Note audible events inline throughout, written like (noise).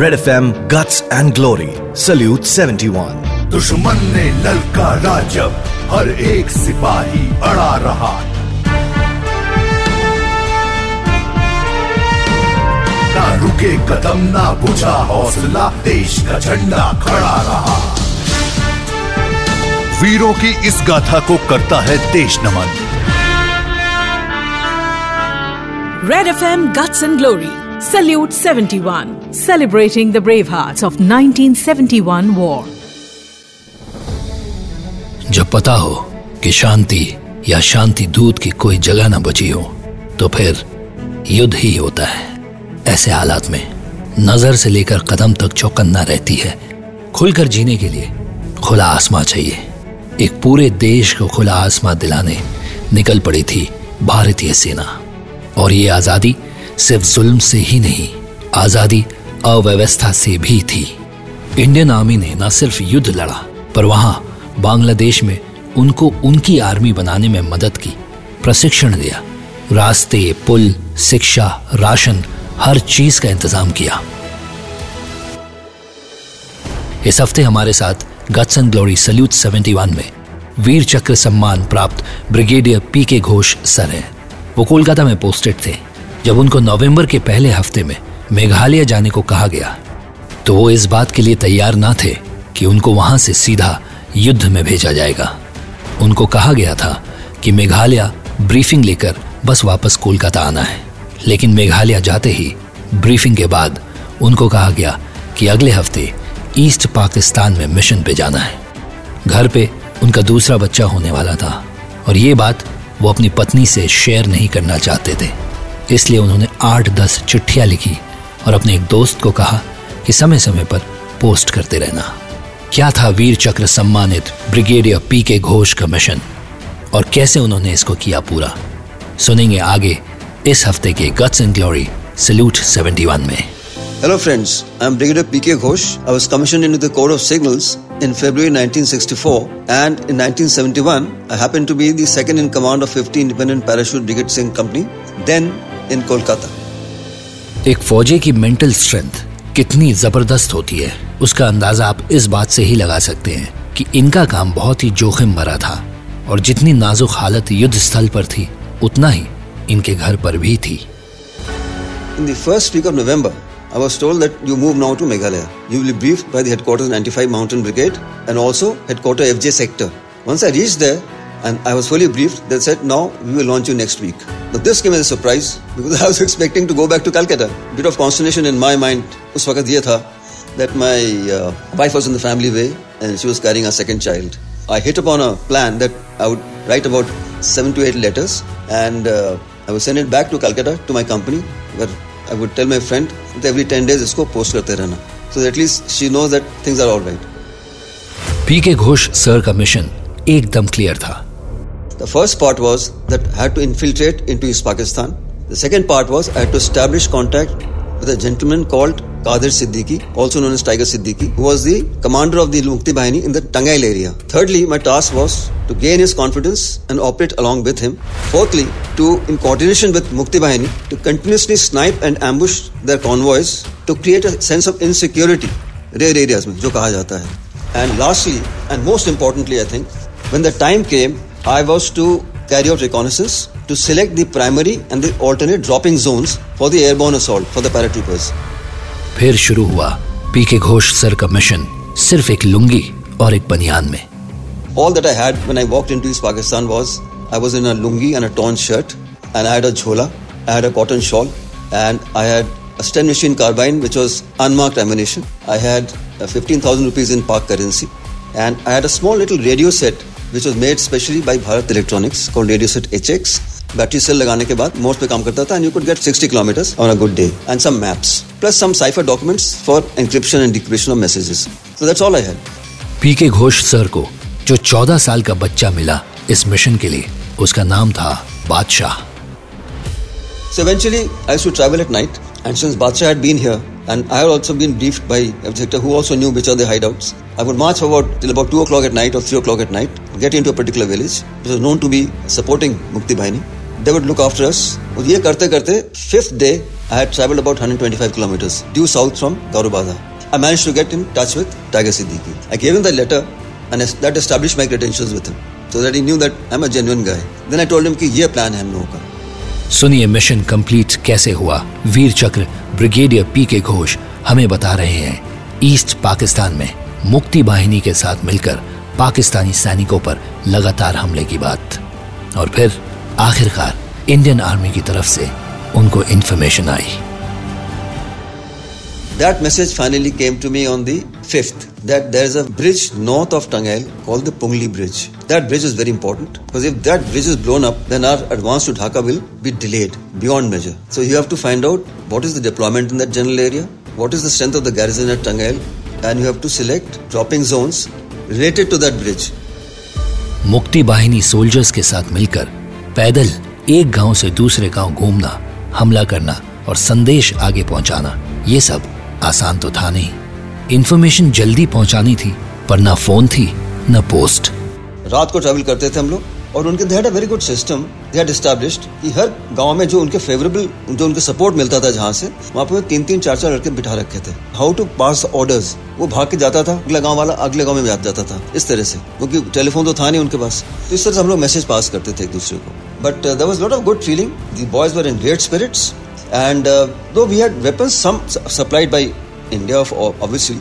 Red FM Guts and Glory. Salute 71. दुश्मन ने ललकारा जब हर एक सिपाही अड़ा रहा ना रुके कदम ना बुझा हौसला देश का झंडा खड़ा रहा वीरों की इस गाथा को करता है देश नमन Red FM Guts and Glory. Salute 71. Celebrating the brave hearts of 1971 war. जब पता हो कि शांति या शांति दूत की कोई जगह न बची हो तो फिर युद्ध ही होता है ऐसे हालात में नज़र से लेकर कदम तक चौकन्ना रहती है खुलकर जीने के लिए खुला आसमां चाहिए एक पूरे देश को खुला आसमां दिलाने निकल पड़ी थी भारतीय सेना और ये आज़ादी सिर्फ़ जुल्म से ही नहीं, आज़ादी अव्यवस्था से भी थी। इंडियन आर्मी ने न सिर्फ़ युद्ध लड़ा, पर वहाँ बांग्लादेश में उनको उनकी आर्मी बनाने में मदद की, प्रशिक्षण दिया, रास्ते, पुल, शिक्षा, राशन, हर चीज़ का इंतज़ाम किया। इस हफ़्ते हमारे साथ गट्स एंड ग्लोरी सल्यूट 71 में वीर चक्र सम्मान प्राप्त brigadier P K Ghosh sir हैं। वो कोलकाता में पोस्टेड थे। जब उनको नवंबर के पहले हफ़्ते में मेघालय जाने को कहा गया तो वो इस बात के लिए तैयार ना थे कि उनको वहाँ से सीधा युद्ध में भेजा जाएगा। उनको कहा गया था कि मेघालय ब्रीफिंग लेकर बस वापस कोलकाता आना है। लेकिन मेघालय जाते ही ब्रीफिंग के बाद उनको कहा गया कि अगले हफ़्ते ईस्ट पाकिस्तान में मिशन पे जाना है। घर पे उनका दूसरा बच्चा होने वाला था और ये बात वो अपनी पत्नी से शेयर नहीं करना चाहते थे। इसलिए उन्होंने आठ दस चिट्ठियाँ लिखी और अपने एक दोस्त को कहा कि समय समय पर पोस्ट करते रहना क्या था वीर चक्र सम्मानित ब्रिगेडियर पी के घोष का मिशन और कैसे उन्होंने इसको किया पूरा सुनेंगे आगे इस हफ़्ते के गट्स एंड ग्लोरी सल्यूट 71 में Hello friends, I'm Brigadier PK Ghosh. I was commissioned into the Corps of Signals in February 1964 and in 1971 I happened to be the second in command of 50 Independent Parachute Brigade Singh Company, then in Kolkata. एक फौजी की mental strength कितनी ज़बरदस्त होती है उसका अंदाज़ा आप इस बात से ही लगा सकते हैं कि इनका काम बहुत ही जोखिम भरा था और जितनी नाजुक हालत युद्ध स्थल पर थी उतना ही इनके घर पर भी थी In the first week of November, I was told that you move now to Meghalaya. You will be briefed by the headquarters 95 Mountain Brigade and also headquarters FJ sector. Once I reached there and I was fully briefed, they said, now we will launch you next week. Now this came as a surprise because I was expecting to go back to Calcutta. Bit of consternation in my mind उस वक्त ये था that my uh, wife was in the family way and she was carrying a second child. I hit upon a plan that I would write about seven to eight letters and uh, I would send it back to Calcutta to my company where I would tell my friend that every 10 days इसको post करते रहना so that at least she knows that things are all right. P K Ghosh sir का mission एकदम clear था The first part was that I had to infiltrate into East Pakistan. The second part was I had to establish contact with a gentleman called Qadir Siddiqui, also known as Tiger Siddiqui, who was the commander of the Mukti Bahini in the Tangail area. Thirdly, my task was to gain his confidence and operate along with him. Fourthly, to, in coordination with Mukti Bahini, to continuously snipe and ambush their convoys to create a sense of insecurity, rare areas, mein, jo kaha jata hai. And lastly, and most importantly, I think, when the time came I was to carry out reconnaissance to select the primary and the alternate dropping zones for the airborne assault for the paratroopers. फिर शुरू हुआ P K Ghosh sir का mission सिर्फ़ एक लुंगी और एक बनियान में All that I had when I walked into East Pakistan was I was in a lungi and a torn shirt, and I had a jhola, I had a cotton shawl, and I had a Sten machine carbine which was unmarked ammunition. I had uh, 15,000 rupees in Pak currency, and I had a small little radio set which was made specially by Bharat Electronics called Radio Set HX. Battery cell लगाने के बाद mode पे काम करता था and you could get 60 kilometres on a good day and some maps plus some cipher documents for encryption and decryption of messages so that's all I had P K Ghosh sir को जो 14 साल का बच्चा मिला इस mission के लिए उसका नाम था बादशाह। So eventually, I used to travel at night, and since Badsha had been here, and I had also been briefed by Sector who also knew which are the hideouts, I would march about till about 2 o'clock at night or 3 o'clock at night, get into a particular village, which was known to be supporting Mukti Bahini. They would look after us. और ये करते करते fifth day I had traveled about 125 kilometers due south from Gaurubada. I managed to get in touch with Tiger Siddiqui. I gave him the letter and that established my credentials with him so that he knew that I'm a genuine guy. Then I told him कि ये plan है हम लोगों का सुनिए mission complete कैसे हुआ वीर चक्र ब्रिगेडियर पी के घोष हमें बता रहे हैं, ईस्ट पाकिस्तान में मुक्ति वाहिनी के साथ मिलकर पाकिस्तानी सैनिकों पर लगातार हमले की बात। और फिर आखिरकार इंडियन आर्मी की तरफ़ से उनको इन्फॉर्मेशन आई। That message finally came to me on the 5th that there is a bridge north of Tangail called the Pungli Bridge. That bridge is very important because if that bridge is blown up, then our advance to Dhaka will be delayed beyond measure. So you have to find out what is the deployment in that general area, what is the strength of the garrison at Tangail, and you have to select dropping zones related to that bridge. मुक्ति बाहिनी soldiers के साथ मिलकर पैदल एक गाँव से दूसरे गाँव घूमना हमला करना और संदेश आगे पहुंचाना ये सब आसान तो था नहीं। इन्फॉर्मेशन जल्दी पहुंचानी थी, पर ना फ़ोन थी, न पोस्ट रात को ट्रैवल करते थे हम लोग, और उनके they a very good system they established कि हर गाँव में जो उनके फेवरेबल जो उनके सपोर्ट मिलता था जहाँ से, वहाँ पे तीन तीन चार चार लड़के बिठा रखे थे। हाउ टू पास ऑर्डर्स वो भाग के जाता था, अगला गाँव वाला अगले गाँव में जाता था, इस तरह से। क्योंकि टेलीफोन तो था नहीं उनके पास। तो इस तरह से हम लोग मैसेज पास करते थे एक दूसरे को। But there was lot of good feeling the boys were in great spirits and though we had weapons some supplied by India obviously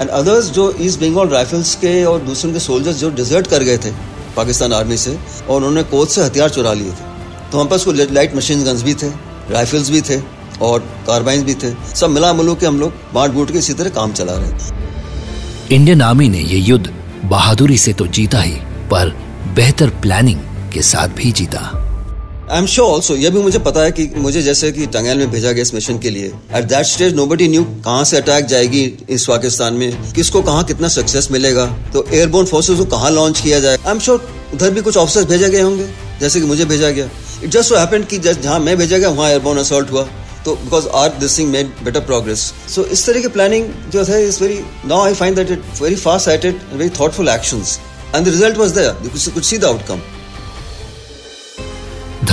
and others जो ईस्ट बंगाल राइफल्स के और दूसरे के सोल्जर्स जो डिजर्ट कर गए थे पाकिस्तान आर्मी से, और उन्होंने कोच से हथियार चुरा लिए थे। तो हम पास लाइट मशीन गन्स भी थे राइफल्स भी थे, और कार्बाइन भी थे। सब मिला मिलू के हम लोग बांट बूट के इसी तरह काम चला रहे थे। इंडियन आर्मी ने ये युद्ध बहादुरी से तो जीता ही, पर बेहतर प्लानिंग के साथ भी जीता। आई एम श्योर ऑल्सो ये भी मुझे पता है कि मुझे जैसे कि टंगैल में भेजा गया इस मिशन के लिए। At that stage nobody knew कहाँ से अटैक जाएगी इस पाकिस्तान में, किसको कहाँ कितना सक्सेस मिलेगा। तो एयरबोर्न फोर्सेज को कहाँ लॉन्च किया जाए? आई एम श्योर उधर भी कुछ ऑफिसर्स भेजे गए होंगे, जैसे कि मुझे भेजा गया। इट जस्ट सो हैपेंड कि जहाँ मैं भेजा गया, वहाँ एयरबोर्न असॉल्ट हुआ। तो because our this thing made better progress so इस तरह की प्लानिंग जो है is very now I find that it very fast sighted very thoughtful actions and the result was there see the outcome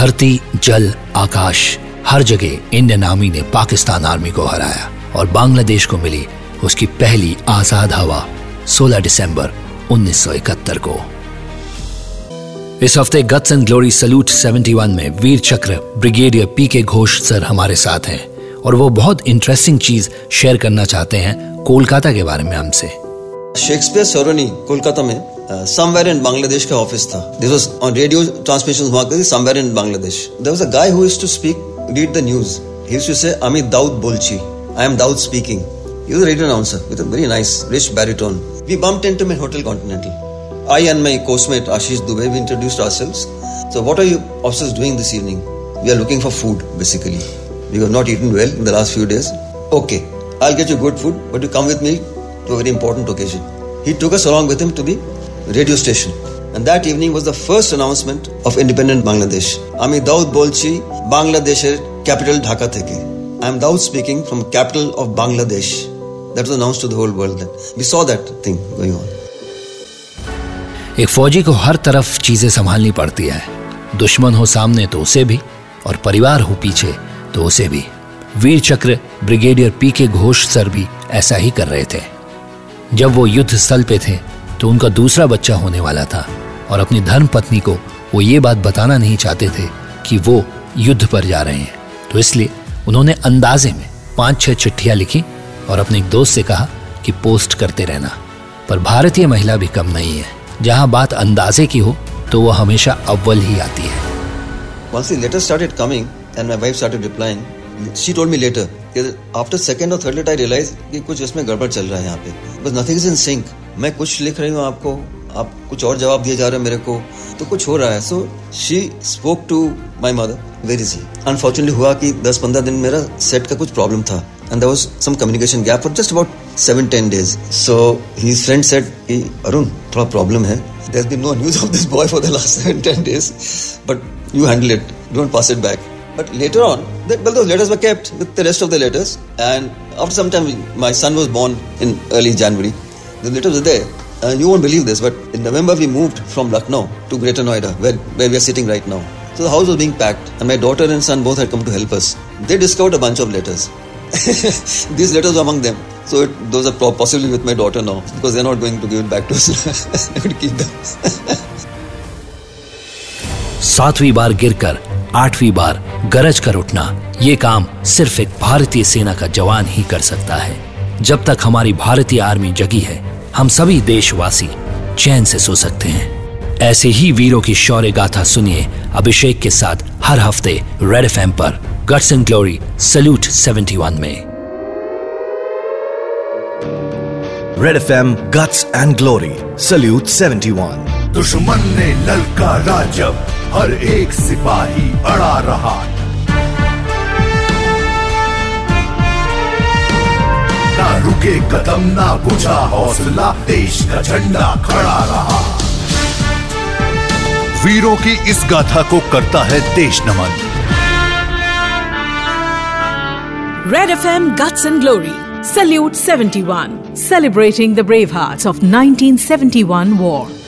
धरती, जल, आकाश, हर जगह इंडियन आर्मी ने Pakistan army को हराया और बांग्लादेश को मिली उसकी पहली आज़ाद हवा 16 दिसंबर 1971 को। इस हफ़्ते गट्स एंड ग्लोरी सल्यूट 71 में वीर चक्र brigadier P K Ghosh sir हमारे साथ हैं और वो बहुत इंटरेस्टिंग चीज़ शेयर करना चाहते हैं कोलकाता के बारे में हमसे। शेक्सपियर सरोनी कोलकाता में Uh, somewhere in Bangladesh ka office tha. This was on radio transmissions somewhere in Bangladesh. There was a guy who used to speak, read the news. He used to say, Ami Daud Bolchi. I am Daud speaking. He was a radio announcer with a very nice, rich baritone. We bumped into my Hotel Continental. I and my coursemate Ashish Dubey, we introduced ourselves. So, what are you officers doing this evening? We are looking for food, basically. We have not eaten well in the last few days. Okay, I'll get you good food, but you come with me to a very important occasion. He took us along with him to the radio station. And that evening was the first announcement of independent Bangladesh. আমি দাউদ বলছি বাংলাদেশের capital Dhaka থেকে I am Daud speaking from capital of Bangladesh. That was announced to the whole world. Then we saw that thing going on. एक फौजी को हर तरफ चीजें संभालनी पड़ती है दुश्मन हो सामने तो उसे भी और परिवार हो पीछे तो उसे भी वीर चक्र brigadier P K Ghosh sir भी ऐसा ही कर रहे थे जब वो युद्ध स्थल पे थे तो उनका दूसरा बच्चा होने वाला था और अपनी धर्म पत्नी को वो ये बात बताना नहीं चाहते थे कि वो युद्ध पर जा रहे हैं। तो इसलिए उन्होंने अंदाजे में पाँच छह चिट्ठियाँ लिखी और अपने एक दोस्त से कहा कि पोस्ट करते रहना। पर भारतीय महिला भी कम नहीं है। जहाँ बात अंदाजे की हो तो वो हमेशा अव्वल ही आती है। कुछ इसमें गड़बड़ चल रहा है यहाँ पे। Because nothing is in sync. मैं कुछ लिख रही हूँ आपको आप कुछ और जवाब दिए जा रहे हैं मेरे को। तो कुछ हो रहा है। So she spoke to my mother very ji unfortunately हुआ कि 10-15 दिन मेरा सेट का कुछ प्रॉब्लम था। And there was some communication gap for just about seven ten days so his friend said कि अरुण थोड़ा प्रॉब्लम है। There been no news of this boy for the last seven ten days but you handle it don't pass it back But later on, that, well, those letters were kept with the rest of the letters. And after some time, my son was born in early January. The letters were there. And you won't believe this, but in November we moved from Lucknow to Greater Noida, where, where we are sitting right now. So the house was being packed, and my daughter and son both had come to help us. they discovered a bunch of letters. (laughs) These letters were among them. So it, those are possibly with my daughter now because they're not going to give it back to us. (laughs) I'm going to keep them. (laughs) सातवीं बार गिरकर आठवीं बार गरज कर उठना ये काम सिर्फ एक भारतीय सेना का जवान ही कर सकता है जब तक हमारी भारतीय आर्मी जगी है हम सभी देशवासी चैन से सो सकते हैं। ऐसे ही वीरों की शौर्य गाथा सुनिए अभिषेक के साथ हर हफ़्ते रेड एफएम पर। गट्स एंड ग्लोरी सल्यूट 71 में। Red FM Guts and Glory Salute 71. दुश्मन ने ललकारा जब हर एक सिपाही अड़ा रहा। रुके कदम ना बुझा, हौसला देश का झंडा खड़ा रहा। वीरों की इस गाथा को करता है देश नमन। Red F M guts and glory salute seventy one celebrating the brave heart of nineteen seventy one war